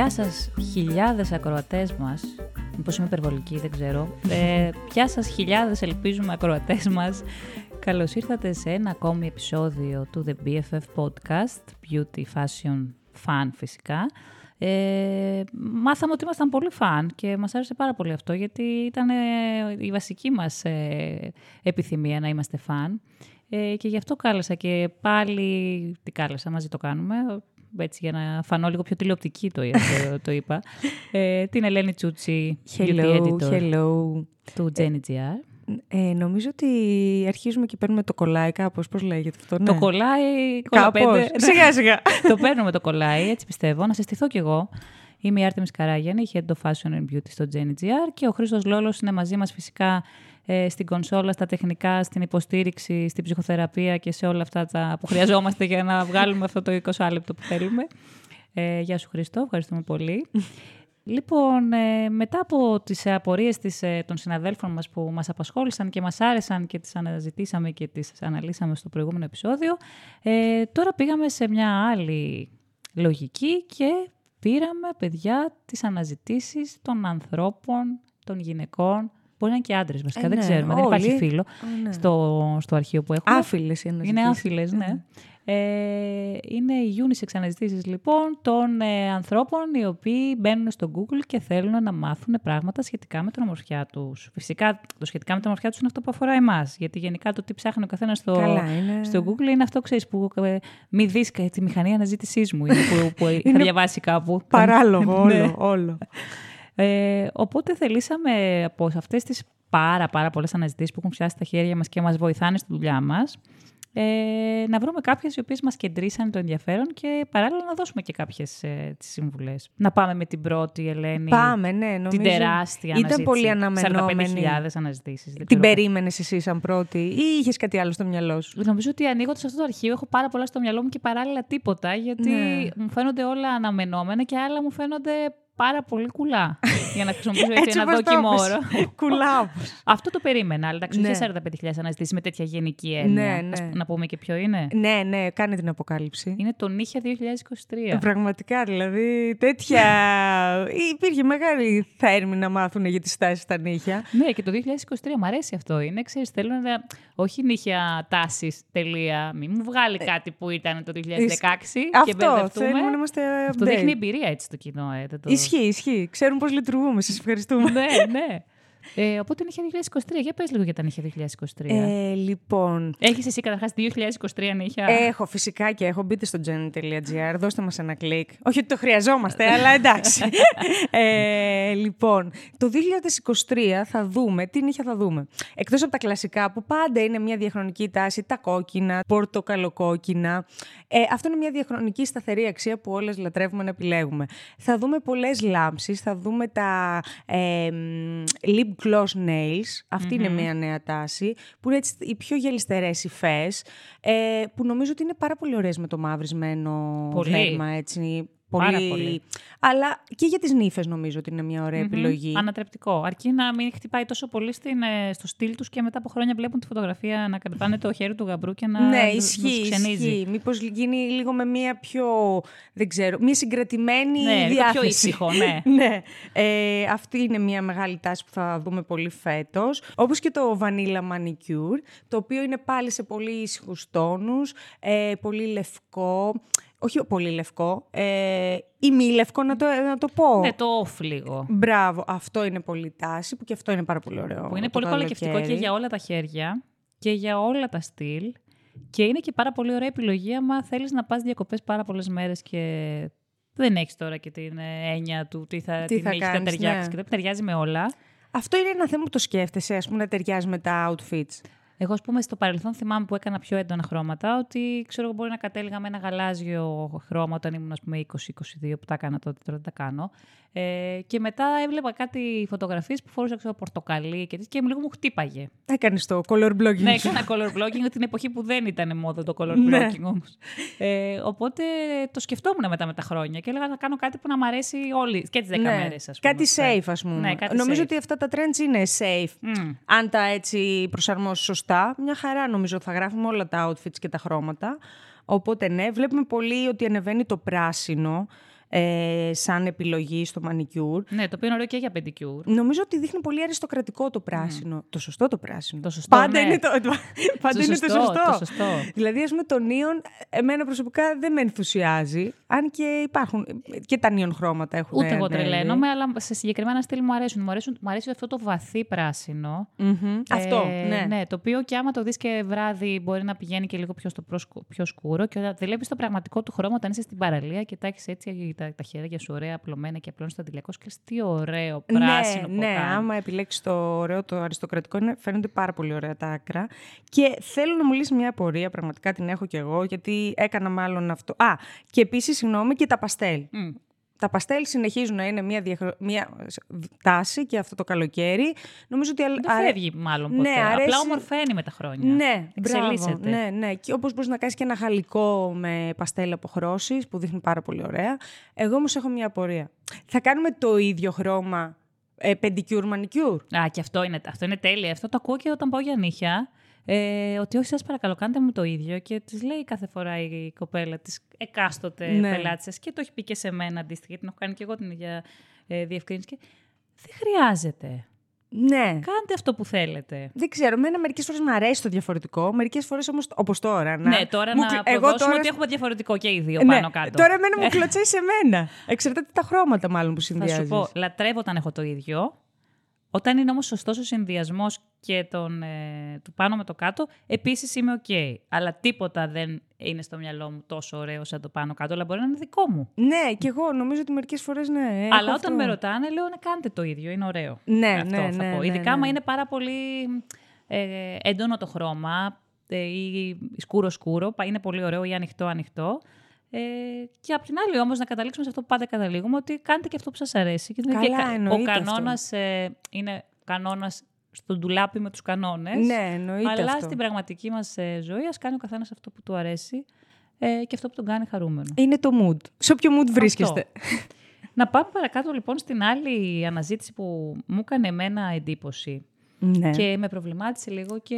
Γεια σας χιλιάδες ακροατές μας. Μήπως είμαι υπερβολική, δεν ξέρω. Ε, γεια σας χιλιάδες ελπίζουμε ακροατές μας. Καλώς ήρθατε σε ένα ακόμη επεισόδιο του The BFF Podcast, Beauty Fashion Fan φυσικά. Ε, μάθαμε ότι ήμασταν πολύ φαν και μας άρεσε πάρα πολύ αυτό γιατί ήταν ε, η βασική μας ε, επιθυμία να είμαστε φαν. Ε, και γι' αυτό κάλεσα και πάλι, τι κάλεσα, μαζί το κάνουμε, έτσι για να φανώ λίγο πιο τηλεοπτική το, το, το είπα, ε, την Ελένη Τσούτσι, Hello, editor hello. του GenGR. Ε, νομίζω ότι αρχίζουμε και παίρνουμε το κολλάι κάπως. Πώς λέγεται αυτό, ναι. Το κολλάει Κάπως. κολλαπέντε. Σιγά σιγά. το παίρνουμε το κολλάει, έτσι πιστεύω. Να συστηθώ κι εγώ. Είμαι η Άρτεμις Καράγιανη, Head of Fashion and Beauty στο GenGR και ο Χρήστος Λόλος είναι μαζί μας φυσικά ε, στην κονσόλα, στα τεχνικά, στην υποστήριξη, στην ψυχοθεραπεία και σε όλα αυτά τα που χρειαζόμαστε για να βγάλουμε αυτό το 20 λεπτό που θέλουμε. Ε, γεια σου Χριστό, ευχαριστούμε πολύ. Λοιπόν, ε, μετά από τις απορίες της, ε, των συναδέλφων μας που μας απασχόλησαν και μας άρεσαν και τις αναζητήσαμε και τις αναλύσαμε στο προηγούμενο επεισόδιο, ε, τώρα πήγαμε σε μια άλλη λογική και πήραμε, παιδιά, τις αναζητήσεις των ανθρώπων, των γυναικών, Μπορεί να είναι και άντρες βασικά, Ε, δεν ναι, ξέρουμε. Δεν όλοι. υπάρχει φίλο Α, ναι. στο, στο αρχείο που έχουμε. Άφιλες οι Είναι αναζητήσεις. άφιλες, ναι. Ε, είναι οι unisex αναζητήσεις λοιπόν των ε, ανθρώπων οι οποίοι μπαίνουν στο Google και θέλουν να μάθουν πράγματα σχετικά με την ομορφιά τους. Φυσικά το σχετικά με την ομορφιά τους είναι αυτό που αφορά εμάς. Γιατί γενικά το τι ψάχνει ο καθένας στο, Καλά, είναι. στο Google είναι αυτό, ξέρεις, που ε, μη δεις και τη μηχανή αναζήτησής μου είναι που, που είχα Είναι διαβάσει κάπου. Παράλογο Ναι. όλο, όλο. Ε, οπότε θελήσαμε από αυτές τις πάρα πάρα πολλές αναζητήσεις που έχουν πιάσει στα χέρια μας και μας βοηθάνε στη δουλειά μας, ε, να βρούμε κάποιες οι οποίες μας κεντρήσαν το ενδιαφέρον και παράλληλα να δώσουμε και κάποιες ε, τις συμβουλές. Να πάμε με την πρώτη, Ελένη. Πάμε, ναι, νομίζω. Την τεράστια Ήταν αναζήτηση. πολύ αναμενόμενη. 45.000 αναζητήσεις. δεν Την ξέρω. περίμενες εσύ σαν πρώτη ή είχες κάτι άλλο στο μυαλό σου; Νομίζω ότι ανοίγοντας αυτό το αρχείο έχω πάρα πολλά στο μυαλό μου και παράλληλα τίποτα, γιατί Ναι. μου φαίνονται όλα αναμενόμενα και άλλα μου φαίνονται πάρα πολύ κουλά. για να χρησιμοποιήσω έτσι, ένα όπως το δόκιμο είπες. όρο. Κουλά όπως. Αυτό το περίμενα, αλλά εντάξει, Ναι. όχι 45.000 αναζητήσει με τέτοια γενική έννοια. Ναι, ναι. Ας πούμε, να πούμε και ποιο είναι. Ναι, ναι, κάνε την αποκάλυψη. Είναι το νύχια 2023. Πραγματικά, δηλαδή, τέτοια... Υπήρχε μεγάλη θέρμη να μάθουν για τις στάσεις στα νύχια. ναι, και το 2023 μου αρέσει αυτό. Είναι, ξέρεις, θέλω να. Όχι νύχια τάση, τελεία. Μην μου βγάλει κάτι που ήταν το 2016 και Αυτό, μπερδευτούμε. θέλουμε να είμαστε Αυτό update. δείχνει εμπειρία έτσι το κοινό. Ε, δεν το... Ισχύει, ισχύει. Ξέρουν πώς λειτουργούμε. Σας ευχαριστούμε. ναι, ναι. Ε, οπότε νύχια 2023. Για πες λίγο για τα νύχια 2023. ε, λοιπόν, Έχεις εσύ καταρχάς 2023 νύχια. έχω φυσικά και έχω. Μπείτε στο journey.gr, δώστε μας ένα κλικ. Όχι ότι το χρειαζόμαστε, αλλά εντάξει. ε, λοιπόν, το 2023 θα δούμε, τι νύχια θα δούμε; Εκτός από τα κλασικά που πάντα είναι μια διαχρονική τάση, τα κόκκινα, πορτοκαλοκόκκινα. Ε, αυτό είναι μια διαχρονική σταθερή αξία που όλες λατρεύουμε να επιλέγουμε. Θα δούμε πολλές λάμψεις, θα δούμε τα ε, μ, lip gloss nails. αυτη είναι μια νέα τάση, που είναι έτσι οι πιο γελιστερές υφές, ε, που νομίζω ότι είναι πάρα πολύ ωραίες με το μαυρισμένο Πολύ. δέρμα, έτσι. Πάρα πολύ. Αλλά και για τις νύφες νομίζω ότι είναι μια ωραία επιλογή. Ανατρεπτικό. Αρκεί να μην χτυπάει τόσο πολύ στην, ε, στο στυλ τους και μετά από χρόνια βλέπουν τη φωτογραφία να κατεβάνε το χέρι του γαμπρού και να ναι, τους- ισχύει, τους ξενίζει. ισχύει. Μήπως γίνει λίγο με μια πιο, δεν ξέρω, μια συγκρατημένη Ναι, λίγο διάθεση. πιο ήσυχο, ναι. ναι. Ε, αυτή είναι μια μεγάλη τάση που θα δούμε πολύ φέτος. Όπως και το Vanilla Manicure, το οποίο είναι πάλι σε πολύ ήσυχους τόνους, ε, πολύ λευκό, όχι πολύ λευκό, ε, ή μη λευκό να το, να το πω. Ναι, το off λίγο. Μπράβο, αυτό είναι πολύ τάση που και αυτό είναι πάρα πολύ ωραίο. Που είναι το πολύ κολακευτικό και καλοκαίρι. για όλα τα χέρια και για όλα τα στυλ. Και είναι και πάρα πολύ ωραία επιλογή άμα θέλεις να πας διακοπές πάρα πολλές μέρες και δεν έχεις τώρα και την ε, έννοια του τι θα, Τι την θα έχεις να κάνεις, ταιριάξει ναι. και δεν ταιριάζει με όλα. Αυτό είναι ένα θέμα που το σκέφτεσαι, ας πούμε, να ταιριάζει με τα outfits. Εγώ, ας πούμε, στο παρελθόν θυμάμαι που έκανα πιο έντονα χρώματα, ότι ξέρω εγώ μπορεί να κατέληγα με ένα γαλάζιο χρώμα όταν ήμουν, ας πούμε, 20-22, που τα έκανα τότε, τώρα δεν τα κάνω. Ε, και μετά έβλεπα κάτι φωτογραφίες που φορούσα ξέρω, πορτοκαλί και, τέτοια και λίγο μου χτύπαγε. Έκανε το color blocking. ναι, έκανα color blocking την εποχή που δεν ήταν μόδα το color Ναι. blocking όμως. Ε, οπότε το σκεφτόμουν μετά με τα χρόνια και έλεγα να κάνω κάτι που να μ' αρέσει όλοι και τις 10 Ναι. μέρες, ας πούμε. Κάτι safe, ας πούμε. Ναι, κάτι νομίζω safe. ότι αυτά τα trends είναι safe. Μμ. Αν τα έτσι προσαρμόσεις σωστά, μια χαρά νομίζω θα γράφουμε όλα τα outfits και τα χρώματα. Οπότε ναι, βλέπουμε πολύ ότι ανεβαίνει το πράσινο. Ε, σαν επιλογή στο μανικιούρ. Ναι, το οποίο είναι ωραίο και για πεντικιούρ. Νομίζω ότι δείχνει πολύ αριστοκρατικό το πράσινο. Το σωστό το πράσινο. Το σωστό, Πάντα ναι. είναι, το, πάντα Το είναι σωστό, το σωστό. το σωστό. Δηλαδή, ας πούμε, το νίον, εμένα προσωπικά δεν με ενθουσιάζει. Αν και υπάρχουν. και τα νίον χρώματα έχουν. Ούτε εγώ ανέβει. τρελαίνομαι, αλλά σε συγκεκριμένα στυλ μου αρέσουν. Μου, αρέσουν, μου αρέσει αυτό το βαθύ πράσινο. Μμμ. Αυτό, Ε, ναι. Το οποίο και άμα το δεις και βράδυ μπορεί να πηγαίνει και λίγο πιο, στο προσκου- πιο σκούρο και όταν βλέπεις το πραγματικό του χρώμα όταν είσαι στην παραλία και τα έχεις έτσι τα, τα χέρια σου ωραία απλωμένα και απλώνεις το αντιλιακό και λες τι ωραίο πράσινο ναι, ναι, ποτάμι. άμα επιλέξεις το ωραίο, το αριστοκρατικό, είναι, φαίνονται πάρα πολύ ωραία τα άκρα. Και θέλω να μου λύσεις μια απορία, πραγματικά την έχω κι εγώ, γιατί έκανα μάλλον αυτό. Α, και επίσης, συγγνώμη, και τα παστέλ. Μμ. Τα παστέλ συνεχίζουν να είναι μια, διαχρο... μια τάση και αυτό το καλοκαίρι. Νομίζω ότι. Δεν αρέ- φεύγει μάλλον Ναι, ποτέ. αρέσει- Απλά ομορφαίνει με τα χρόνια. Ναι, Εξελίσσεται. μπράβο, ναι, ναι. Και όπως μπορείς να κάνεις και ένα γαλλικό με παστέλ αποχρώσεις που δείχνει πάρα πολύ ωραία. Εγώ όμως έχω μια απορία. Θα κάνουμε το ίδιο χρώμα ε, πεντικιούρ μανικιούρ; Α, και αυτό είναι, αυτό είναι τέλειο. Αυτό το ακούω και όταν πάω για νύχια. Ε, ότι όχι, σας παρακαλώ, κάντε μου το ίδιο. Και της λέει κάθε φορά η κοπέλα της εκάστοτε Ναι. πελάτισσας και το έχει πει και σε μένα αντίστοιχα, γιατί την έχω κάνει και εγώ την ίδια ε, διευκρίνηση. Και δεν χρειάζεται. Ναι. Κάντε αυτό που θέλετε. Δεν ξέρω, εμένα μερικές φορές μου αρέσει το διαφορετικό, μερικές φορές όμως, όπως τώρα. Να... ναι, τώρα μου να κλ- προδώσουμε ότι έχουμε διαφορετικό και οι δύο Ναι, πάνω κάτω. Τώρα εμένα μου κλωτσάει σε μένα. Εξαρτάται τα χρώματα μάλλον που Θα συνδυάζεις. σου πω, λατρεύω όταν έχω το ίδιο. Όταν είναι όμως σωστός ο συνδυασμός και τον, ε, του πάνω με το κάτω, επίσης είμαι οκ. Αλλά τίποτα δεν είναι στο μυαλό μου τόσο ωραίο σαν το πάνω κάτω, αλλά μπορεί να είναι δικό μου. Ναι, και εγώ νομίζω ότι μερικές φορές ναι. έχω αλλά αυτό. όταν με ρωτάνε, λέω να κάνετε το ίδιο, είναι ωραίο. Ναι, Αυτό ναι, θα ναι, πω. ναι, Ειδικά ναι. άμα είναι πάρα πολύ ε, έντονο το χρώμα ε, ή σκούρο-σκούρο, πα- είναι πολύ ωραίο ή ανοιχτό-ανοιχτό. Ε, και απ' την άλλη όμως να καταλήξουμε σε αυτό που πάντα καταλήγουμε, ότι κάντε και αυτό που σας αρέσει. Και Καλά, και κα- ο εννοείται αυτό. κανόνας ε, είναι κανόνας στο ντουλάπι με τους κανόνες. Ναι, εννοείται αλλά αυτό. στην πραγματική μας ε, ζωή ας κάνει ο καθένας αυτό που του αρέσει ε, και αυτό που τον κάνει χαρούμενο. Είναι το mood. Σε όποιο mood βρίσκεστε. Να πάμε παρακάτω λοιπόν στην άλλη αναζήτηση που μου έκανε εμένα εντύπωση Ναι. και με προβλημάτισε λίγο και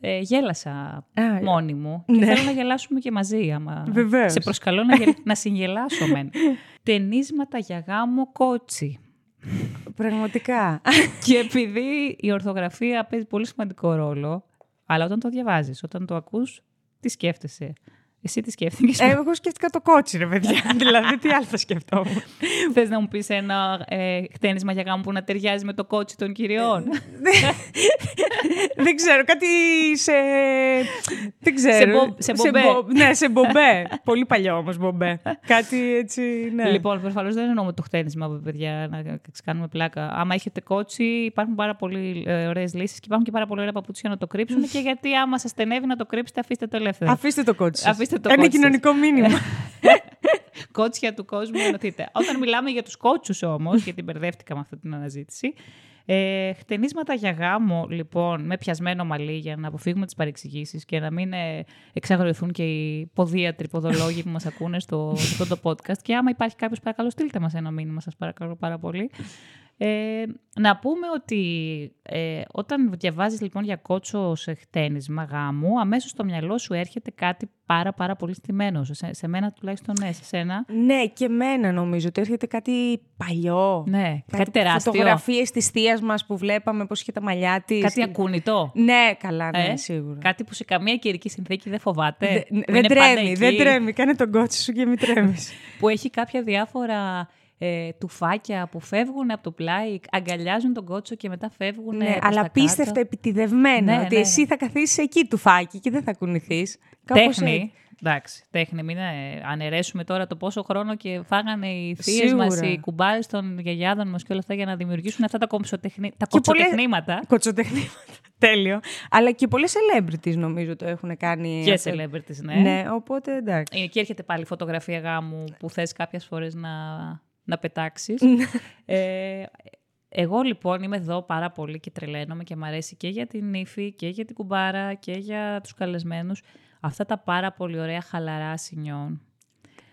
ε, γέλασα Α, μόνη μου. ναι. Και θέλω να γελάσουμε και μαζί, άμα Βεβαίως. σε προσκαλώ να, γελ... να συγγελάσω μεν. Τενίσματα για γάμο κότσι. Πραγματικά. και επειδή η ορθογραφία παίζει πολύ σημαντικό ρόλο, αλλά όταν το διαβάζεις, όταν το ακούς, τι σκέφτεσαι; Εσύ τι σκέφτηκες; Ε, εγώ σκέφτηκα το κότσι, ρε παιδιά. δηλαδή, τι άλλο θα σκεφτόμουν; Θες να μου πεις ένα ε, χτένισμα για γάμο που να ταιριάζει με το κότσι των κυριών; Δεν ξέρω, κάτι σε. Δεν ξέρω. μπο- σε μπομπέ. μπο- Ναι, σε μπομπέ. Πολύ παλιό όμως μπομπέ. Κάτι έτσι. Ναι. Λοιπόν, προφανώς δεν εννοούμε το χτένισμα, παιδιά, να κάνουμε πλάκα. Άμα έχετε κότσι, υπάρχουν πάρα πολύ ε, ωραίες λύσεις και υπάρχουν και πάρα πολύ ωραία παπούτσια να το κρύψουν. και γιατί άμα σας στενεύει να το κρύψετε, αφήστε το ελεύθερο. Αφήστε το κότσι. Σας. Αφήστε το Ένα κότσι σας. κοινωνικό μήνυμα. Κότσια του κόσμου ενωθείτε. Όταν μιλάμε για τους κότσους όμως, γιατί μπερδεύτηκα με αυτή την αναζήτηση. Ε, χτενίσματα για γάμο, λοιπόν, με πιασμένο μαλλί για να αποφύγουμε τις παρεξηγήσεις και να μην ε, εξαγριωθούν και οι ποδίατροι, ποδολόγοι που μας ακούνε στο, σε αυτό το podcast. Και άμα υπάρχει κάποιος, παρακαλώ, στείλτε μας ένα μήνυμα, σας παρακαλώ πάρα πολύ. Ε, να πούμε ότι ε, όταν διαβάζεις λοιπόν για κότσο σε χτένισμα γάμου, αμέσως στο μυαλό σου έρχεται κάτι πάρα πάρα πολύ στημένο. Σε, σε μένα τουλάχιστον ναι, σε σένα. ναι, και εμένα νομίζω ότι έρχεται κάτι παλιό. Ναι, κάτι, τεράστιο. Φωτογραφίες της θείας μας που βλέπαμε πώς είχε τα μαλλιά της. Κάτι ακούνητο. Ναι, καλά, ναι, Ε, σίγουρα. Κάτι που σε καμία καιρική συνθήκη δεν φοβάται. Δε- που δεν είναι πάντα τρέμει, εκεί, δεν τρέμει. Κάνε τον κότσι σου και μην τρέμεις. Που έχει κάποια διάφορα ε, τουφάκια που φεύγουν από το πλάι, αγκαλιάζουν τον κότσο και μετά φεύγουν. ναι, προς τα αλλά κάτω. πίστευτα επιτιδευμένα. Ναι, ότι ναι, εσύ ναι. θα καθίσεις εκεί του φάκι και δεν θα κουνηθείς. Τέχνη. Εντάξει, τέχνη. Μην ε, αναιρέσουμε τώρα το πόσο χρόνο και φάγανε οι θείες μας, Σίγουρα. οι κουμπάρες των γιαγιάδων μας και όλα αυτά για να δημιουργήσουν αυτά τα, κομψοτεχνη... τα Και πολλές- κοτσοτεχνήματα. Κοτσοτεχνήματα. Τέλειο. Αλλά και πολλές celebrities νομίζω το έχουν κάνει. Και αυτό. celebrities, ναι. Ναι, οπότε εντάξει. Ε, Και έρχεται πάλι η φωτογραφία γάμου που θες κάποιες φορές να, να πετάξεις. ε, εγώ λοιπόν είμαι εδώ πάρα πολύ και τρελαίνομαι και μου αρέσει και για την ύφη και για την κουμπάρα και για τους καλεσμένους. Αυτά τα πάρα πολύ ωραία χαλαρά σινιόν.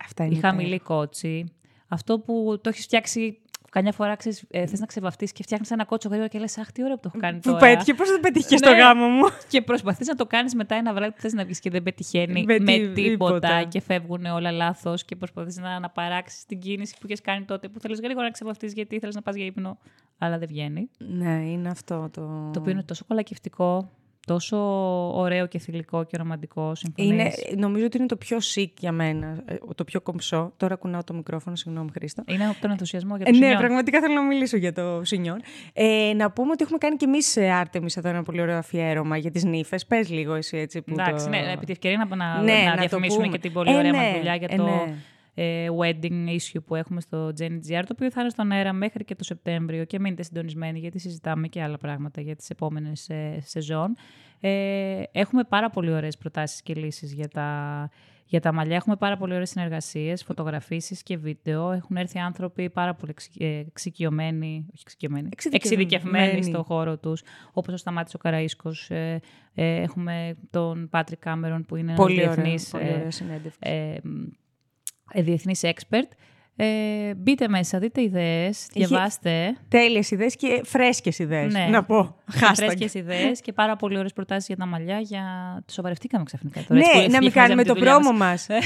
Αυτά Η είναι. χαμηλή κότσι. Αυτό που το έχεις φτιάξει καμιά φορά ξέρεις, ε, θες να ξεβαφτείς και φτιάχνεις ένα κότσο γρήγορα και λες Αχ, τι ωραία που το έχω κάνει Που τώρα. πέτυχε, πώς δεν πετύχε και στο Ναι. γάμο μου. Και προσπαθείς να το κάνεις μετά ένα βράδυ που θες να βγεις και δεν πετυχαίνει Με με, τι- τίποτα τίποτα. και φεύγουν όλα λάθος και προσπαθείς να αναπαράξεις την κίνηση που είχες κάνει τότε που θέλεις γρήγορα να ξεβαφτεί γιατί ήθελε να πας για ύπνο, αλλά δεν βγαίνει. Ναι, είναι αυτό το. Το οποίο είναι τόσο κολακευτικό, τόσο ωραίο και θηλυκό και ρομαντικό. Συμφωνείς; Είναι, νομίζω ότι είναι το πιο chic για μένα, ε, το πιο κομψό. Τώρα κουνάω το μικρόφωνο, συγγνώμη Χρήστο. είναι από τον ενθουσιασμό για Ε, το ναι, σινιόν. πραγματικά θέλω να μιλήσω για το Σινιόν. Ε, να πούμε ότι έχουμε κάνει και εμείς Άρτεμι εδώ ένα πολύ ωραίο αφιέρωμα για τις νύφες. Πες λίγο εσύ έτσι που. Εντάξει, το... ναι, επί τη ευκαιρία να, να, Ναι, να να το διαφημίσουμε πούμε. και την πολύ Ε, ωραία ναι, μας δουλειά για ε, το ναι. Ε, wedding issue που έχουμε στο Jenny GR, το οποίο θα είναι στον αέρα μέχρι και το Σεπτέμβριο και μείνετε συντονισμένοι γιατί συζητάμε και άλλα πράγματα για τις επόμενες ε, σεζόν. Ε, έχουμε πάρα πολύ ωραίες προτάσεις και λύσεις για τα, για τα μαλλιά. Έχουμε πάρα πολύ ωραίες συνεργασίες, φωτογραφίσεις και βίντεο. Έχουν έρθει άνθρωποι πάρα πολύ εξ- ε, εξοικειωμένοι, όχι εξοικειωμένοι, Εξειδικευμένοι. εξειδικευμένοι στο χώρο τους, όπως ο Σταμάτης ο Καραΐσκος. Ε, ε, έχουμε τον Πάτρικ Κάμερον που είναι Πολύ ένας ωραία, διεθνής διεθνής expert. Ε, μπείτε μέσα, δείτε ιδέες, διαβάστε. Τέλειες ιδέες και φρέσκες ιδέες. Ναι. Να πω. Hashtag. Φρέσκες ιδέες και πάρα πολύ ωραίες προτάσεις για τα μαλλιά. Για... Το σοβαρευτήκαμε ξαφνικά τώρα. έτσι Ναι, που να μην ευτυχίζαμε κάνουμε τη το δουλειά πρόμο μας. μας.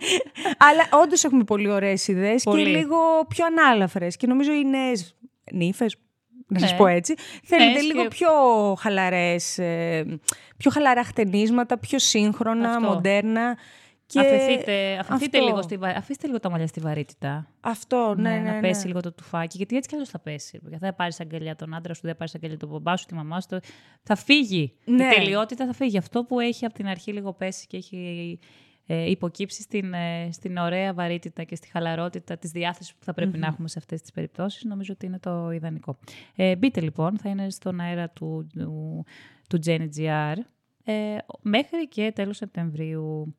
Αλλά όντως έχουμε πολύ ωραίες ιδέες και Πολύ. λίγο πιο ανάλαφρες. Και νομίζω οι νέες νύφες, να σας Ναι. πω έτσι, θέλετε Νέες λίγο και- πιο χαλαρές, πιο χαλαρά χτενίσματα, πιο σύγχρονα, Αυτό. μοντέρνα. Και Αφαιθείτε, αφαιθείτε αυτό. λίγο στη, βα- αφήστε λίγο τα μαλλιά στη βαρύτητα. Αυτό, ναι, ναι, να ναι. πέσει λίγο το τουφάκι. Γιατί έτσι κι αλλιώς θα πέσει. Δεν θα πάρεις αγκαλιά τον άντρα σου, δεν θα πάρεις αγκαλιά τον μπαμπά σου, τη μαμά σου. το- Θα φύγει. Ναι. Η τελειότητα θα φύγει. Αυτό που έχει από την αρχή λίγο πέσει και έχει ε, υποκύψει στην, ε, στην ωραία βαρύτητα και στη χαλαρότητα της διάθεσης που θα πρεπει να έχουμε σε αυτές τις περιπτώσεις, νομίζω ότι είναι το ιδανικό. Ε, μπείτε λοιπόν, θα είναι στον αέρα του, του, του Jenny GR. Ε, μέχρι και τέλος Σεπτεμβρίου.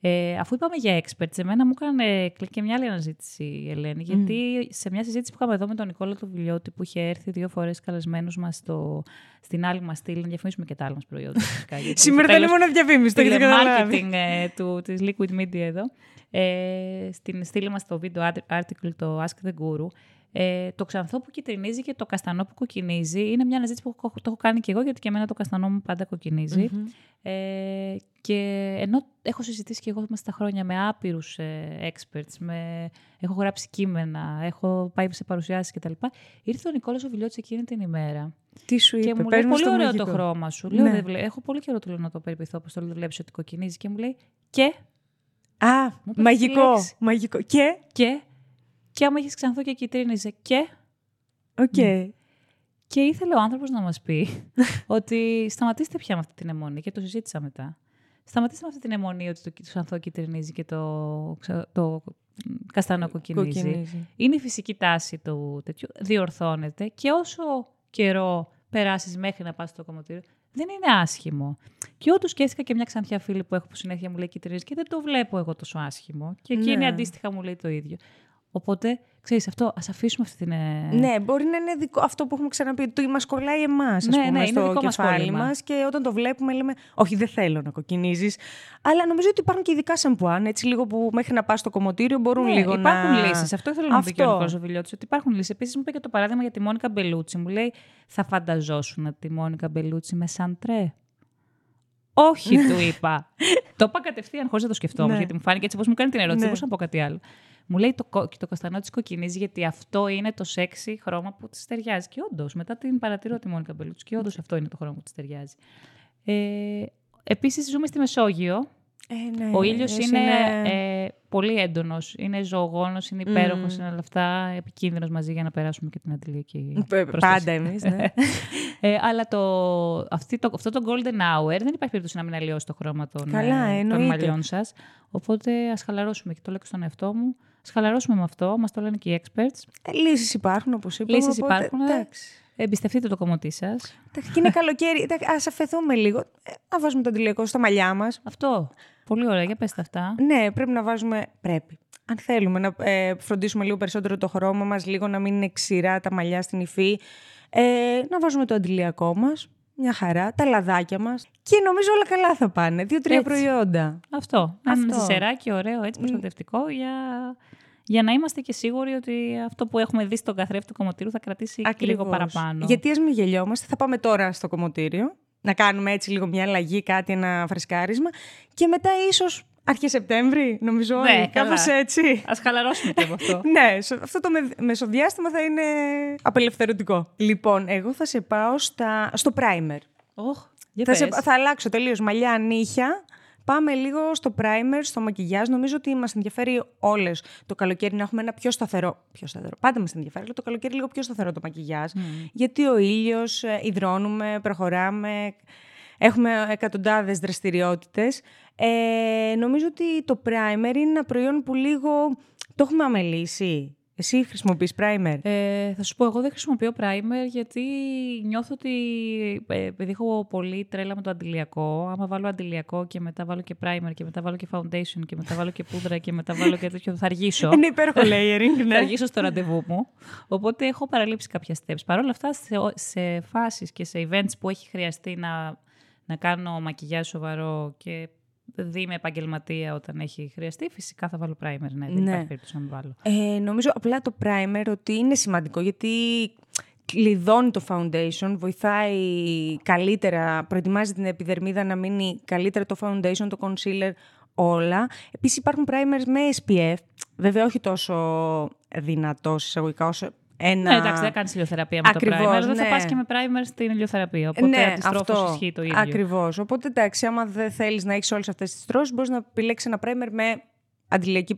Ε, αφού είπαμε για experts, εμένα μου έκανε κλικ και μια άλλη αναζήτηση η Ελένη, γιατί σε μια συζήτηση που είχαμε εδώ με τον Νικόλα του Βιλιώτη, που είχε έρθει δύο φορές καλεσμένους μας στο, στην άλλη μας στήλη, να διαφημίσουμε και τα άλλα μας προϊόντα. Φυσικά, γιατί Σήμερα στο θα είναι τέλος μόνο διαφήμιση, το έχετε καταλάβει. marketing ε, του, της Liquid Media εδώ. Ε, στην στήλη μας το βίντεο article, το Ask the Guru, ε, το ξανθό που κυτρινίζει και το καστανό που κοκκινίζει είναι μια αναζήτηση που έχω- το έχω κάνει και εγώ, γιατί και εμένα το καστανό μου πάντα κοκκινίζει. Ε, και ενώ έχω συζητήσει και εγώ μέσα στα χρόνια με άπειρους ε, experts, με, έχω γράψει κείμενα, έχω πάει σε παρουσιάσεις κτλ. Ήρθε ο Νικόλας ο Βιλιώτης εκείνη την ημέρα Τι σου είπε, και μου πες λέει μας πολύ ωραίο μαγικό». το χρώμα σου. Λέω, Ναι. «Δεν βλέ- έχω πολύ καιρό του λέω να το περιποιηθώ, όπως το λέω, δεν βλέπεις ότι κοκκινίζει. Και μου λέει, και, Α, Μου είπε μαγικό, τη λέξη. μαγικό. Και, και, και άμα έχεις ξανθό και κιτρινίζει, και, οκ. Ναι. Και ήθελε ο άνθρωπος να μας πει ότι σταματήστε πια με αυτή την εμμονή και το συζήτησα μετά. Σταματήστε με αυτή την εμμονή ότι το, το ξανθό κιτρινίζει και το, ξε- το καστανό κοκκινίζει. Κοκκινίζει. Είναι η φυσική τάση του τέτοιου. Διορθώνεται και όσο καιρό περάσεις μέχρι να πας στο κομμωτήριο, δεν είναι άσχημο. Και όντως σκέφτηκα και μια ξανθιά φίλη που έχω που συνέχεια μου λέει κυτρινίζει και δεν το βλέπω εγώ τόσο άσχημο. Και εκείνη Ναι. αντίστοιχα μου λέει το ίδιο. Οπότε, ξέρεις αυτό, ας αφήσουμε αυτή την... ε, Ναι, μπορεί να είναι δικό, αυτό που έχουμε ξαναπεί. Το μας κολλάει εμάς, ας Ναι, πούμε, ναι, είναι στο δικό μας κεφάλι κόλλημα. μας. Και όταν το βλέπουμε, λέμε, Όχι, δεν θέλω να κοκκινίζεις. Αλλά νομίζω ότι υπάρχουν και ειδικά σαμπουάν, έτσι λίγο που μέχρι να πας στο κομμωτήριο μπορούν Ναι, λίγο υπάρχουν να. λύσεις. Αυτό ήθελα να πει και ο Αυτό. Νίκος Ζωβιλιώτη. Ότι υπάρχουν λύσεις. Επίσης, μου είπε και το παράδειγμα για τη Μόνικα Μπελούτσι. Μου λέει, Θα φανταζόσουν τη Μόνικα Μπελούτσι με σαντρέ. Όχι, του είπα. το είπα κατευθείαν χωρίς να το σκεφτώ όμω, Ναι. γιατί μου φάνηκε έτσι όπως μου κάνει την ερώτηση. Ναι. Δεν μπορούσα να πω κάτι άλλο. Μου λέει το, κο- και το καστανό της κοκκινίζει γιατί αυτό είναι το σεξι χρώμα που της ταιριάζει. Και όντως, μετά την παρατηρώ τη Μόνικα Μπελούτσι, και όντως αυτό είναι το χρώμα που της ταιριάζει. Ε, Επίσης, ζούμε στη Μεσόγειο. Ε, ναι, Ο ήλιος εσύ είναι ε, πολύ έντονος, είναι ζωογόνος, είναι υπέροχος, Μμμ. είναι όλα αυτά επικίνδυνος μαζί για να περάσουμε και την αντιλιακή Πε- προστασία. Πάντα εμείς. Ναι. Ε, αλλά το, αυτή το, αυτό το golden hour δεν υπάρχει περίπτωση να μην αλλοιώσει το χρώμα των, Καλά, ε, των εννοείται. μαλλιών σας. Οπότε ας χαλαρώσουμε και το λέω και στον εαυτό μου. Ας χαλαρώσουμε με αυτό, μας το λένε και οι experts. Λύσεις υπάρχουν, όπως είπαμε. Λύσεις οπότε, υπάρχουν. εντάξει. Εμπιστευτείτε το κομμωτή σας. Εντάξει, Και είναι καλοκαίρι. Α αφαιθούμε λίγο. Ε, Να βάζουμε το αντιλιακό στα μαλλιά μας. Αυτό. Πολύ ωραία, για πες τα αυτά. Ναι, πρέπει να βάζουμε. Πρέπει. Αν θέλουμε να ε, φροντίσουμε λίγο περισσότερο το χρώμα μας, λίγο να μην είναι ξηρά τα μαλλιά στην υφή, ε, να βάζουμε το αντιλιακό μας, μια χαρά, τα λαδάκια μας και νομίζω όλα καλά θα πάνε. Δύο-τρία Έτσι. προϊόντα. Αυτό. Ένα Αυτό. ζεσεράκι ωραίο, έτσι προστατευτικό για, για να είμαστε και σίγουροι ότι αυτό που έχουμε δει στον καθρέφτη του κομμωτήριου θα κρατήσει και λίγο παραπάνω. Γιατί ας μην γελιόμαστε, θα πάμε τώρα στο κομμωτήριο, να κάνουμε έτσι λίγο μια αλλαγή, κάτι, ένα φρεσκάρισμα και μετά ίσως Αρχές Σεπτέμβρη, νομίζω. Ναι, κάπως έτσι. Α χαλαρώσουμε και από αυτό. ναι, αυτό το μεσοδιάστημα θα είναι απελευθερωτικό. Λοιπόν, εγώ θα σε πάω στα... στο primer. Oh, θα, σε... θα αλλάξω τελείως μαλλιά, νύχια. Πάμε λίγο στο primer, στο μακιγιάζ. Νομίζω ότι μας ενδιαφέρει όλες το καλοκαίρι να έχουμε ένα πιο σταθερό. Πιο σταθερό. Πάντα μας ενδιαφέρει, αλλά το καλοκαίρι λίγο πιο σταθερό το μακιγιάζ. Mm. Γιατί ο ήλιος, ε, υδρώνουμε, προχωράμε. Έχουμε εκατοντάδες δραστηριότητες. Ε, νομίζω ότι το primer είναι ένα προϊόν που λίγο το έχουμε αμελήσει. Εσύ χρησιμοποιείς primer; Ε, θα σου πω, εγώ δεν χρησιμοποιώ primer γιατί νιώθω ότι ε, επειδή έχω πολύ τρέλα με το αντιλιακό, άμα βάλω αντιλιακό και μετά βάλω και primer και μετά βάλω και foundation και μετά βάλω και πούδρα και μετά βάλω και τέτοιο, θα αργήσω. Είναι υπέροχο layering, ναι. θα αργήσω στο ραντεβού μου. Οπότε έχω παραλείψει κάποια steps. Παρ' όλα αυτά, σε, σε φάσεις και σε events που έχει χρειαστεί να να κάνω μακιγιάζ σοβαρό και δει με επαγγελματία όταν έχει χρειαστεί, φυσικά θα βάλω primer. Ναι, δεν ναι. υπάρχει περίπτωση να μην βάλω. Ε, νομίζω απλά το primer ότι είναι σημαντικό γιατί κλειδώνει το foundation, βοηθάει καλύτερα, προετοιμάζει την επιδερμίδα να μείνει καλύτερα το foundation, το concealer, όλα. Επίσης υπάρχουν primers με SPF, βέβαια όχι τόσο δυνατός εισαγωγικά όσο ένα... Ναι, εντάξει, δεν κάνεις ηλιοθεραπεία με Ακριβώς, το primer. Ναι. Δεν θα πας και με primer στην ηλιοθεραπεία. Οπότε ναι, αυτό ισχύει το ίδιο. Ακριβώς. Οπότε εντάξει, άμα δεν θέλεις να έχεις όλες αυτές τις τρώσεις, μπορείς να επιλέξεις ένα primer με αντιλιακή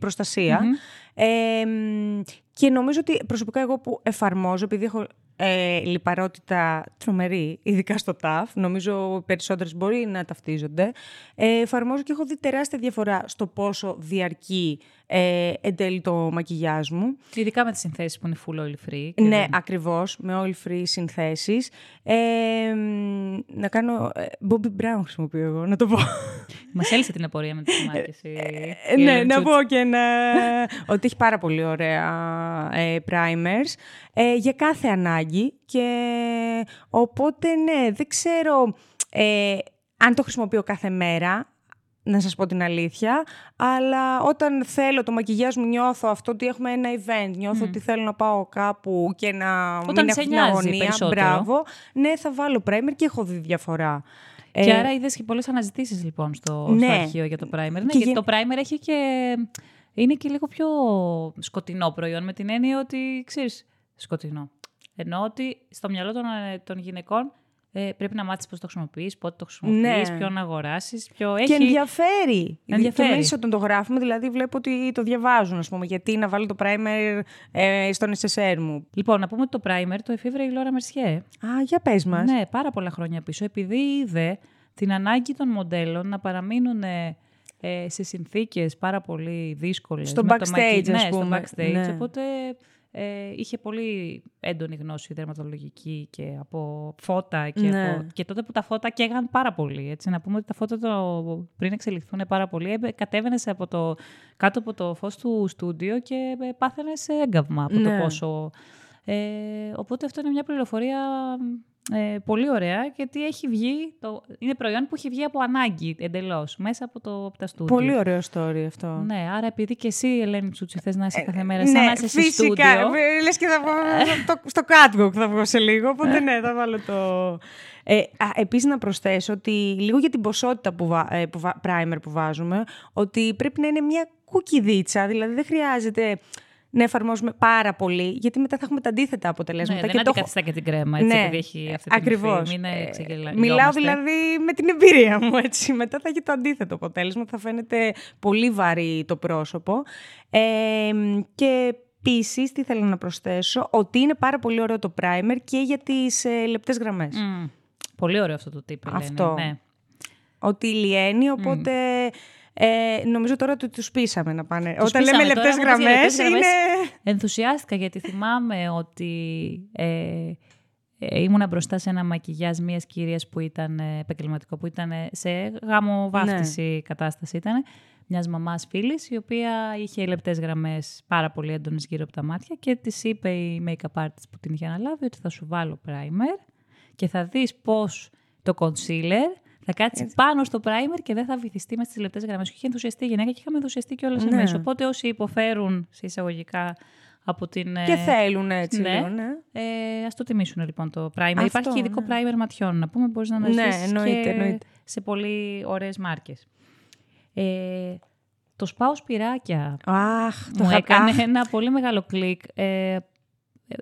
Ε, και νομίζω ότι προσωπικά εγώ που εφαρμόζω, επειδή έχω ε, λιπαρότητα τρομερή, ειδικά στο ΤΑΦ, νομίζω περισσότερες μπορεί να ταυτίζονται, ε, εφαρμόζω και έχω δει τεράστια διαφορά στο πόσο διαρκεί ε, εν τέλει το μακιγιάζ μου. Ειδικά με τις συνθέσεις που είναι full oil free. Ναι, δεν... ακριβώς, με oil free συνθέσεις. Ε, να κάνω... Ε, Bobby Brown χρησιμοποιώ εγώ, να το πω. Μας έλυσε την απορία με τη μάρκες. Ε, ναι, να πω και να... ότι έχει πάρα πολύ ωραία ε, primers ε, για κάθε ανάγκη και οπότε ναι, δεν ξέρω ε, αν το χρησιμοποιώ κάθε μέρα, να σας πω την αλήθεια, αλλά όταν θέλω το μακιγιάζ μου νιώθω αυτό ότι έχουμε ένα event, νιώθω ότι θέλω να πάω κάπου και να όταν μην έχω μια αγωνία, μπράβο, ναι θα βάλω primer και έχω δει διαφορά. Και ε, άρα είδες και πολλές αναζητήσεις λοιπόν στο, ναι. στο αρχείο για το primer. Ναι, γιατί το primer έχει και... Είναι και λίγο πιο σκοτεινό προϊόν με την έννοια ότι, ξέρεις, σκοτεινό. Ενώ ότι στο μυαλό των, ε, των γυναικών ε, πρέπει να μάθεις πώς το χρησιμοποιείς, πότε το χρησιμοποιείς, ναι. ποιο να αγοράσεις. Ποιο... Έχει... Και ενδιαφέρει. ενδιαφέρει. Και μέσα όταν το γράφουμε, δηλαδή βλέπω ότι το διαβάζουν, ας πούμε, γιατί να βάλω το primer ε, στον SSR μου. Λοιπόν, να πούμε ότι το primer το εφήβρε η Λόρα Μερσιέ. Α, για πες μας. Ναι, πάρα πολλά χρόνια πίσω, επειδή είδε την ανάγκη των μοντέλων να παραμείνουν ε, σε συνθήκες πάρα πολύ δύσκολες. Στο backstage, το... ναι, πούμε. στο backstage. Ναι. Οπότε ε, είχε πολύ έντονη γνώση δερματολογική και από φώτα και, ναι. από... και τότε που τα φώτα καίγαν πάρα πολύ. Έτσι. Να πούμε ότι τα φώτα το... πριν εξελιχθούν πάρα πολύ κατέβαινε από το... κάτω από το φως του στούντιο και ε, πάθαινε σε έγκαυμα από το ναι. πόσο... Ε, οπότε αυτό είναι μια πληροφορία ε, πολύ ωραία, γιατί έχει βγει, το, είναι προϊόν που έχει βγει από ανάγκη εντελώς, μέσα από, το, από τα στούντιο. Πολύ ωραίο story αυτό. Ναι, άρα επειδή και εσύ, Ελένη Τσούτσι, θες να είσαι ε, κάθε μέρα σαν ναι, να είσαι σε στούντιο. Λες και θα πω στο catwalk θα βγω σε λίγο, οπότε ναι, θα βάλω το... Ε, Επίσης, να προσθέσω ότι λίγο για την ποσότητα που, ε, που, primer που βάζουμε, ότι πρέπει να είναι μια κουκιδίτσα, δηλαδή δεν χρειάζεται να εφαρμόζουμε πάρα πολύ, γιατί μετά θα έχουμε τα αντίθετα αποτελέσματα. Ναι, δεν αντικαθιστά και την κρέμα, έτσι, ναι, επειδή έχει αυτή την ακριβώς. Μην ε, Μιλάω δηλαδή με την εμπειρία μου, έτσι. Μετά θα έχει το αντίθετο αποτέλεσμα, θα φαίνεται πολύ βαρύ το πρόσωπο. Ε, και Επίσης, τι θέλω να προσθέσω, ότι είναι πάρα πολύ ωραίο το primer και για τις ε, λεπτές γραμμές. Mm. Πολύ ωραίο αυτό το τύπο. Αυτό. ναι. Ότι λιένει, οπότε ε, νομίζω τώρα ότι τους πείσαμε να πάνε. Τους Όταν λέμε λεπτές γραμμές, είναι. Ενθουσιάστηκα γιατί θυμάμαι ότι. Ε, ε, ήμουνα μπροστά σε ένα μακιγιάζ μιας κυρίας που ήταν ε, επαγγελματικό, που ήταν σε γάμο βάφτιση ναι. κατάσταση ήταν. Μιας μαμάς φίλης, η οποία είχε λεπτές γραμμές πάρα πολύ έντονες γύρω από τα μάτια και της είπε η make-up artist που την είχε αναλάβει ότι θα σου βάλω primer και θα δεις πώς το concealer Θα κάτσει πάνω στο primer και δεν θα βυθιστεί με στις λεπτές γραμμές. Είχε ενθουσιαστεί η γυναίκα και είχαμε ενθουσιαστεί κιόλας ναι. εμείς. Οπότε όσοι υποφέρουν σε εισαγωγικά από την. Και θέλουν έτσι ναι. λίγο, ναι. Ε, Α το τιμήσουν λοιπόν το primer. Αυτό, Υπάρχει και ειδικό ναι. primer ματιών. Να πούμε, μπορείς να αναζητήσει. Ναι, εννοείται, και εννοείται. σε πολύ ωραίες μάρκες. Ε, το σπάω σπυράκια. Αχ, το Μου είχα έκανε αχ. ένα πολύ μεγάλο κλικ. Ε,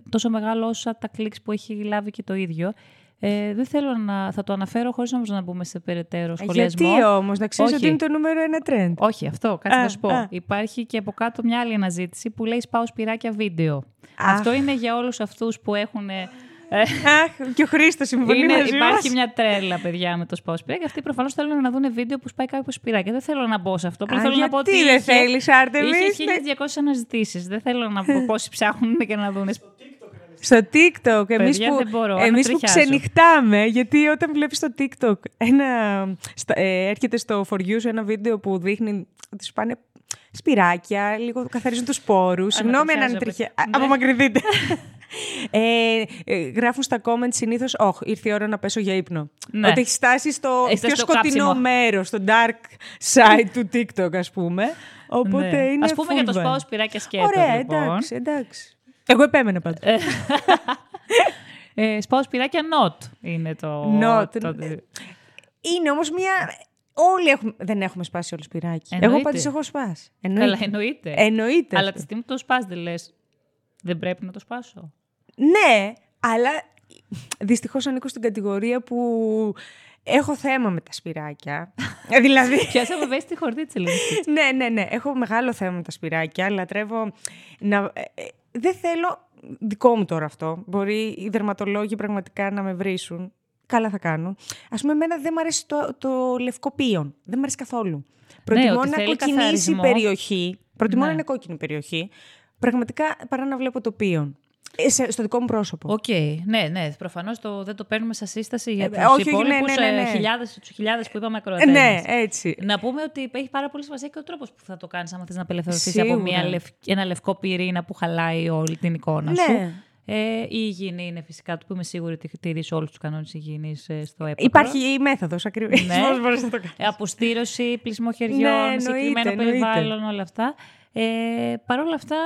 τόσο μεγάλο όσα τα κλικς που έχει λάβει και το ίδιο. Ε, δεν θέλω να. Θα το αναφέρω χωρίς όμως να μπούμε σε περαιτέρω σχολιασμό. Γιατί όμως, να ξέρεις Όχι. ότι είναι το νούμερο ένα trend. Όχι, αυτό, κάτσε Α, να σου πω. α. Υπάρχει και από κάτω μια άλλη αναζήτηση που λέει Σπάω σπυράκια βίντεο. Αχ. Αυτό είναι για όλους αυτούς που έχουν. ε, Αχ, και ο Χρήστος συμφωνεί είναι, μαζί υπάρχει μας. μια τρέλα, παιδιά, με το σπάω σπυράκια. Αυτοί προφανώς θέλουν να δουν βίντεο που σπάει κάποιος σπυράκια. Δεν θέλω να μπω σε αυτό. Απλά Α, θέλω να πω γιατί ότι. δεν είχε- θέλεις, Άρτεμις, Είχε ναι. 1200 αναζητήσεις. Δεν θέλω να πω πόσοι ψάχνουν και να δουν. Στο TikTok, εμείς Παιδιά, που, δεν μπορώ, εμείς που ανατριχιάζω. ξενυχτάμε, γιατί όταν βλέπεις στο TikTok, ένα, στα- ε, έρχεται στο For You σου ένα βίντεο που δείχνει ότι σου πάνε σπυράκια, λίγο καθαρίζουν τους σπόρους. Συγγνώμη αν Ανατριχιάζω, ανατριχιά... παιδιά. Ναι. Απομακρυνθείτε. ε, ε, γράφουν στα comments συνήθως, όχι, ήρθε η ώρα να πέσω για ύπνο. Ναι. Ότι έχεις στάσει στο Έχει πιο φτάσει στο σκοτεινό κάψιμο. μέρος, στο dark side του TikTok, ας πούμε. Οπότε Ναι. είναι Ας πούμε για το full vibe. σπάω σπυράκια σκέτο. Ωραία, λοιπόν. εντάξει, εντάξει. Εγώ επέμενα πάντως. Ε, σπάω σπυράκια not είναι το. Not. το- Είναι όμως μια. Όλοι έχουμε... δεν έχουμε σπάσει όλο σπυράκι. Εγώ Εννοείται. πάντως έχω σπάσει. Καλά, Εννοείται. εννοείται. Εννοείται. Αλλά αυτό. τη στιγμή που το σπάς δεν λες. Δεν πρέπει να το σπάσω. Ναι, αλλά δυστυχώς ανήκω στην κατηγορία που έχω θέμα με τα σπυράκια. Ε, δηλαδή. Πιάσαμε βέση τη χορδή της ελληνική. ναι, ναι, ναι. Έχω μεγάλο θέμα με τα σπυράκια. Λατρεύω να. ε, ε, δεν θέλω. Δικό μου τώρα αυτό. Μπορεί οι δερματολόγοι πραγματικά να με βρίσουν. Καλά θα κάνουν. Ας πούμε, εμένα δεν μου αρέσει το, το λευκό πύον. Δεν μου αρέσει καθόλου. Προτιμώ Ναι, ότι να θέλει κοκκινήσει η καθαρισμό. περιοχή. Προτιμώ Ναι. να είναι κόκκινη η περιοχή. Πραγματικά παρά να βλέπω το πύον. Ε, σε- στο δικό μου πρόσωπο. Οκ, ναι, ναι. Προφανώς το, δεν το παίρνουμε σαν σύσταση για Ε, τους όχι, όχι, υπόλοιπους ναι, ναι, ναι, ναι. χιλιάδες τους χιλιάδες που είπαμε Ε, ακροατές. ναι, έτσι. Να πούμε ότι έχει πάρα πολύ σημασία και ο τρόπος που θα το κάνεις, άμα θες να απελευθερωθείς Σίγουρα. από μια λευ... ένα λευκό πυρήνα που χαλάει όλη την εικόνα σου. Ναι. Ε, η υγιεινή είναι φυσικά, που είμαι σίγουρη ότι τηρείς όλους τους κανόνες υγιεινής στο έπακρο. Υπάρχει η μέθοδος ακριβώς. Ναι. Πώς μπορείς να το κάνεις. Ε, αποστήρωση, πλεισμό χεριών, Ναι, εννοείται, συγκεκριμένο εννοείται. περιβάλλον, όλα αυτά. Ε, Παρ' όλα αυτά,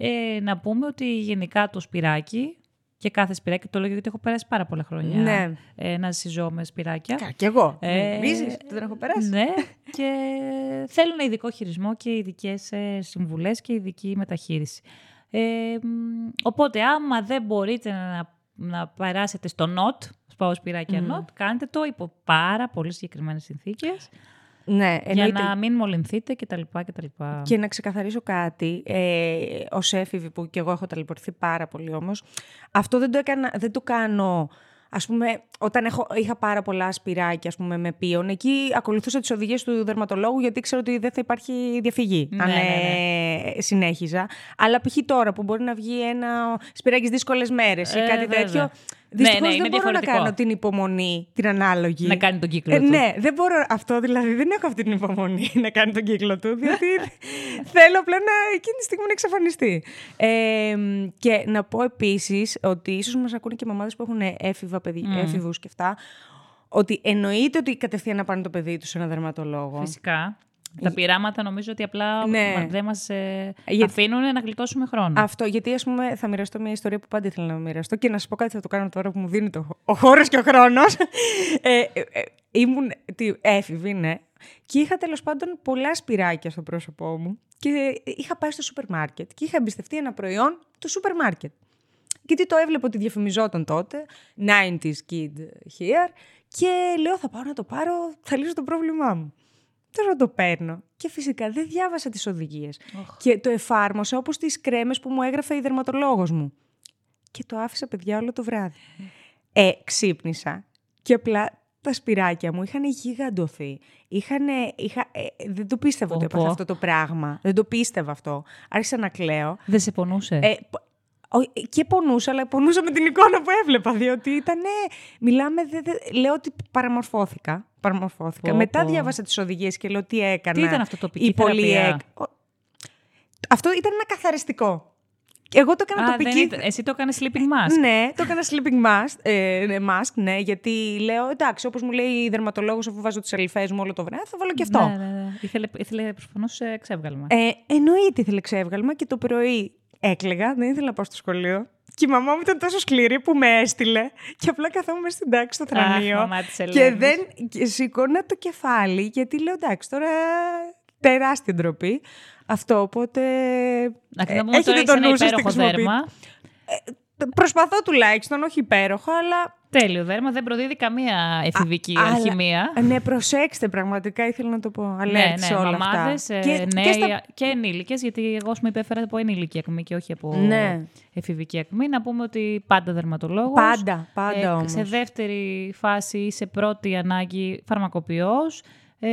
ε, να πούμε ότι γενικά το σπυράκι και κάθε σπυράκι, το λέω γιατί έχω περάσει πάρα πολλά χρόνια Ναι. ε, να ζω με σπυράκια. Κα- Κι εγώ. Ε, Νομίζεις ότι δεν έχω περάσει. Ναι, και θέλουν ειδικό χειρισμό και ειδικές συμβουλές και ειδική μεταχείριση. Ε, μ, οπότε, άμα δεν μπορείτε να, να περάσετε στο NOT, σπάω σπυράκια NOT, κάντε το υπό πάρα πολύ συγκεκριμένες συνθήκες Ναι, για εννοείται. να μην μολυνθείτε κτλ. κτλ. Και να ξεκαθαρίσω κάτι, ε, ως έφηβη που και εγώ έχω ταλαιπωρηθεί πάρα πολύ όμως, αυτό δεν το, έκανα, δεν το κάνω, ας πούμε, όταν έχω, είχα πάρα πολλά σπυράκια ας πούμε, με πίον, εκεί ακολουθούσα τις οδηγίες του δερματολόγου γιατί ξέρω ότι δεν θα υπάρχει διαφυγή Ναι, αν ναι, ναι. ε, συνέχιζα. Αλλά π.χ. τώρα που μπορεί να βγει ένα σπυράκι στις δύσκολες μέρες ή Ε, κάτι βέβαια. τέτοιο, Ναι, δυστυχώς ναι, είναι δεν μπορώ να διαφορετικό. κάνω την υπομονή, την ανάλογη. Να κάνει τον κύκλο Ε, του. ναι, δεν μπορώ αυτό, δηλαδή δεν έχω αυτή την υπομονή να κάνει τον κύκλο του, διότι θέλω απλά να εκείνη τη στιγμή να εξαφανιστεί. Ε, και να πω επίσης ότι ίσως μας ακούνε και μαμάδες που έχουν έφηβα παιδί, έφηβους και αυτά, ότι εννοείται ότι κατευθείαν να πάνε το παιδί τους σε ένα δερματολόγο. Φυσικά. Τα πειράματα νομίζω ότι απλά Ναι. μα- δεν μας ε, Γιατί- αφήνουν να γλιτώσουμε χρόνο. Αυτό, γιατί ας πούμε θα μοιραστώ μια ιστορία που πάντα ήθελα να μοιραστώ και να σας πω κάτι θα το κάνω τώρα που μου δίνει το, ο χώρος και ο χρόνος. ε, ε, ε, ήμουν τι, έφηβη, ναι, και είχα τέλος πάντων πολλά σπυράκια στο πρόσωπό μου και είχα πάει στο σούπερ μάρκετ και είχα εμπιστευτεί ένα προϊόν του σούπερ μάρκετ. Γιατί το έβλεπα ότι διαφημιζόταν τότε, 90s kid here, και λέω θα πάω να το πάρω, θα λύσω το πρόβλημά μου. Τώρα το παίρνω. Και φυσικά δεν διάβασα τις οδηγίες. Και το εφάρμοσα όπως τις κρέμες που μου έγραφε η δερματολόγος μου. Και το άφησα παιδιά όλο το βράδυ. Ε, ξύπνησα και απλά τα σπυράκια μου είχαν γιγαντωθεί. Είχανε, είχα, ε, δεν το πίστευα ότι Πω, έπαθα πω. αυτό το πράγμα. Δεν το πίστευα αυτό. Άρχισα να κλαίω. Δεν σε πονούσε; Ε, π- ο- και πονούσα, αλλά πονούσα με την εικόνα που έβλεπα, διότι ήταν, μιλάμε, δε, δε- λέω ότι παραμορφώθηκα. παραμορφώθηκα. Πω, Μετά πω. διάβασα τις οδηγίες και λέω τι έκανα. Τι ήταν αυτό, τοπική η πολυ- θεραπεία; Ο- Αυτό ήταν ένα καθαριστικό. Εγώ το έκανα Α, τοπική. δεν ήταν- Εσύ το έκανες sleeping mask. Ναι, το έκανα sleeping mask, ε, ναι, mask, ναι, γιατί λέω εντάξει, όπως μου λέει η δερματολόγος, αφού βάζω τις αλυφές μου όλο το βράδυ, θα βάλω και αυτό. Ναι, ναι, ναι. Ήθελε, ήθελε προφανώς ξέβγαλμα. Ε, εννοείται ήθελε ξέβγαλμα και το πρωί έκλαιγα, δεν ήθελα να πάω στο σχολείο. Και η μαμά μου ήταν τόσο σκληρή που με έστειλε και απλά καθόμουν μες στην τάξη στο Αχ, θρανείο. μαμά της και Ελένης. δεν και σηκώνα το κεφάλι γιατί λέω εντάξει τώρα τεράστια ντροπή. Αυτό, οπότε Να ε, πούμε ότι τώρα έχετε έχεις το ένα νου σας, τι υπέροχο χρησιμοποιείτε. δέρμα. Προσπαθώ τουλάχιστον, όχι υπέροχο, αλλά Τέλειο δέρμα, δεν προδίδει καμία εφηβική αλλά- αλχημία. ναι, προσέξτε πραγματικά, ήθελα να το πω. Ναι, Alert ναι, σε όλα μαμάδες, αυτά. ε, Και- νέοι και στα- και ενήλικες, γιατί εγώ ας πούμε υπέφερα από ενήλικη ακμή και όχι από Ναι. εφηβική ακμή. Να πούμε ότι πάντα δερματολόγος. Πάντα, πάντα Ε, όμως. Σε δεύτερη φάση ή σε πρώτη ανάγκη φαρμακοποιός. Ε,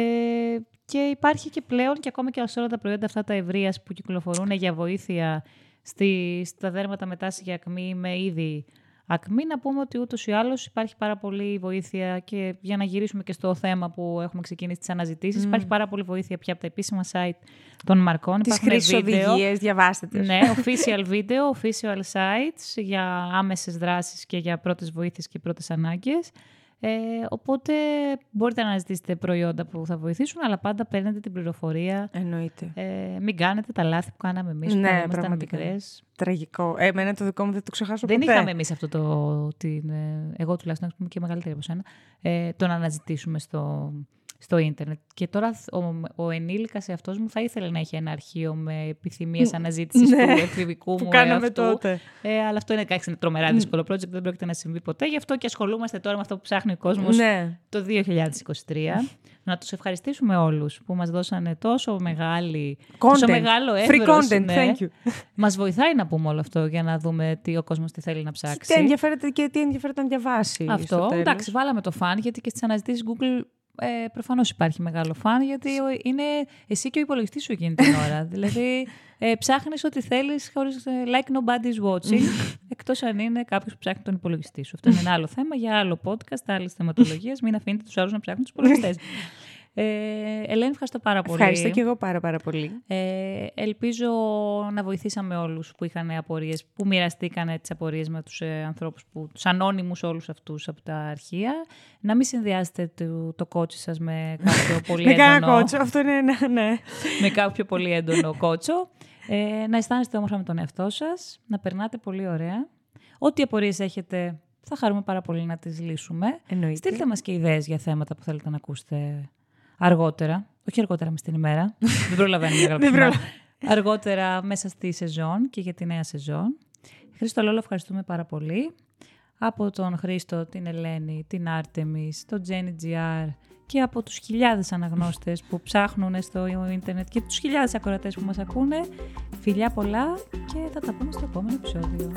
και υπάρχει και πλέον και ακόμα και σε όλα τα προϊόντα αυτά τα ευρείας που κυκλοφορούν για βοήθεια στη, στα δέρματα μετά για ακμή με είδη ακμή. Να πούμε ότι ούτως ή άλλως υπάρχει πάρα πολύ βοήθεια και για να γυρίσουμε και στο θέμα που έχουμε ξεκινήσει τις αναζητήσεις. Υπάρχει πάρα πολύ βοήθεια πια από τα επίσημα site των μαρκών. Τις Υπάρχουν χρήσεις βίντεο. οδηγίες, διαβάστε τις. Ναι, official video, official sites για άμεσες δράσεις και για πρώτες βοήθειες και πρώτες ανάγκες. Ε, οπότε μπορείτε να αναζητήσετε προϊόντα που θα βοηθήσουν, αλλά πάντα παίρνετε την πληροφορία. Εννοείται. Ε, μην κάνετε τα λάθη που κάναμε εμείς Ναι, που ήμασταν πραγματικά. μικρές. Τραγικό. Ε, εμένα το δικό μου δεν το ξεχάσω Δεν ποτέ. είχαμε εμείς αυτό το, την, ε, εγώ τουλάχιστον, ας πούμε και μεγαλύτερη από σένα, ε, το να αναζητήσουμε στο, στο ίντερνετ. Και τώρα ο, ο ενήλικας εαυτός μου θα ήθελε να έχει ένα αρχείο με επιθυμίες αναζήτησης Ναι, του εφηβικού που μου κάναμε εαυτού. τότε. Ε, αλλά αυτό είναι, εντάξει, είναι τρομερά δύσκολο project, δεν πρόκειται να συμβεί ποτέ. Γι' αυτό και ασχολούμαστε τώρα με αυτό που ψάχνει ο κόσμος Ναι. το 2023. να τους ευχαριστήσουμε όλους που μας δώσανε τόσο, μεγάλη, τόσο Content. μεγάλο Free εύρος. content, ναι. thank you. Μας βοηθάει να πούμε όλο αυτό για να δούμε τι ο κόσμος τι θέλει να ψάξει. Τι ενδιαφέρεται και τι ενδιαφέρεται να διαβάσει. στο Αυτό, τέλος. εντάξει, βάλαμε το φαν γιατί και στις αναζητήσεις Google ε, προφανώς υπάρχει μεγάλο φαν γιατί ο- είναι εσύ και ο υπολογιστής σου εκείνη την ώρα. δηλαδή ε, ψάχνεις ό,τι θέλεις χωρίς ε, like nobody's watching εκτός αν είναι κάποιος που ψάχνει τον υπολογιστή σου. Αυτό είναι ένα άλλο θέμα για άλλο podcast, άλλες θεματολογίες. Μην αφήνετε τους άλλους να ψάχνουν τους υπολογιστές. Ε, Ελένη, ευχαριστώ πάρα πολύ. Ευχαριστώ και εγώ πάρα πάρα πολύ. Ε, ελπίζω να βοηθήσαμε όλους που είχαν απορίες, που μοιραστήκαν τις απορίες με τους ε, ανθρώπους, που, τους ανώνυμους όλους αυτούς από τα αρχεία. Να μην συνδυάσετε το, το κότσι σας με κάποιο πολύ Με κανένα έντονο, κότσο, αυτό είναι ένα, ναι. με κάποιο πολύ έντονο κότσο. Ε, να αισθάνεστε όμορφα με τον εαυτό σας, να περνάτε πολύ ωραία. Ό,τι απορίες έχετε, θα χαρούμε πάρα πολύ να τις λύσουμε. Εννοείται. Στείλτε μας και ιδέες για θέματα που θέλετε να ακούσετε αργότερα. Όχι αργότερα μες στην ημέρα. Δεν προλαβαίνουμε για Δεν γράψουμε. Αργότερα μέσα στη σεζόν και για τη νέα σεζόν. Χρήστο Λόλο, ευχαριστούμε πάρα πολύ. Από τον Χρήστο, την Ελένη, την Άρτεμις, τον Jenny GR και από τους χιλιάδες αναγνώστες που ψάχνουν στο ίντερνετ και τους χιλιάδες ακροατές που μας ακούνε. Φιλιά πολλά και θα τα πούμε στο επόμενο επεισόδιο.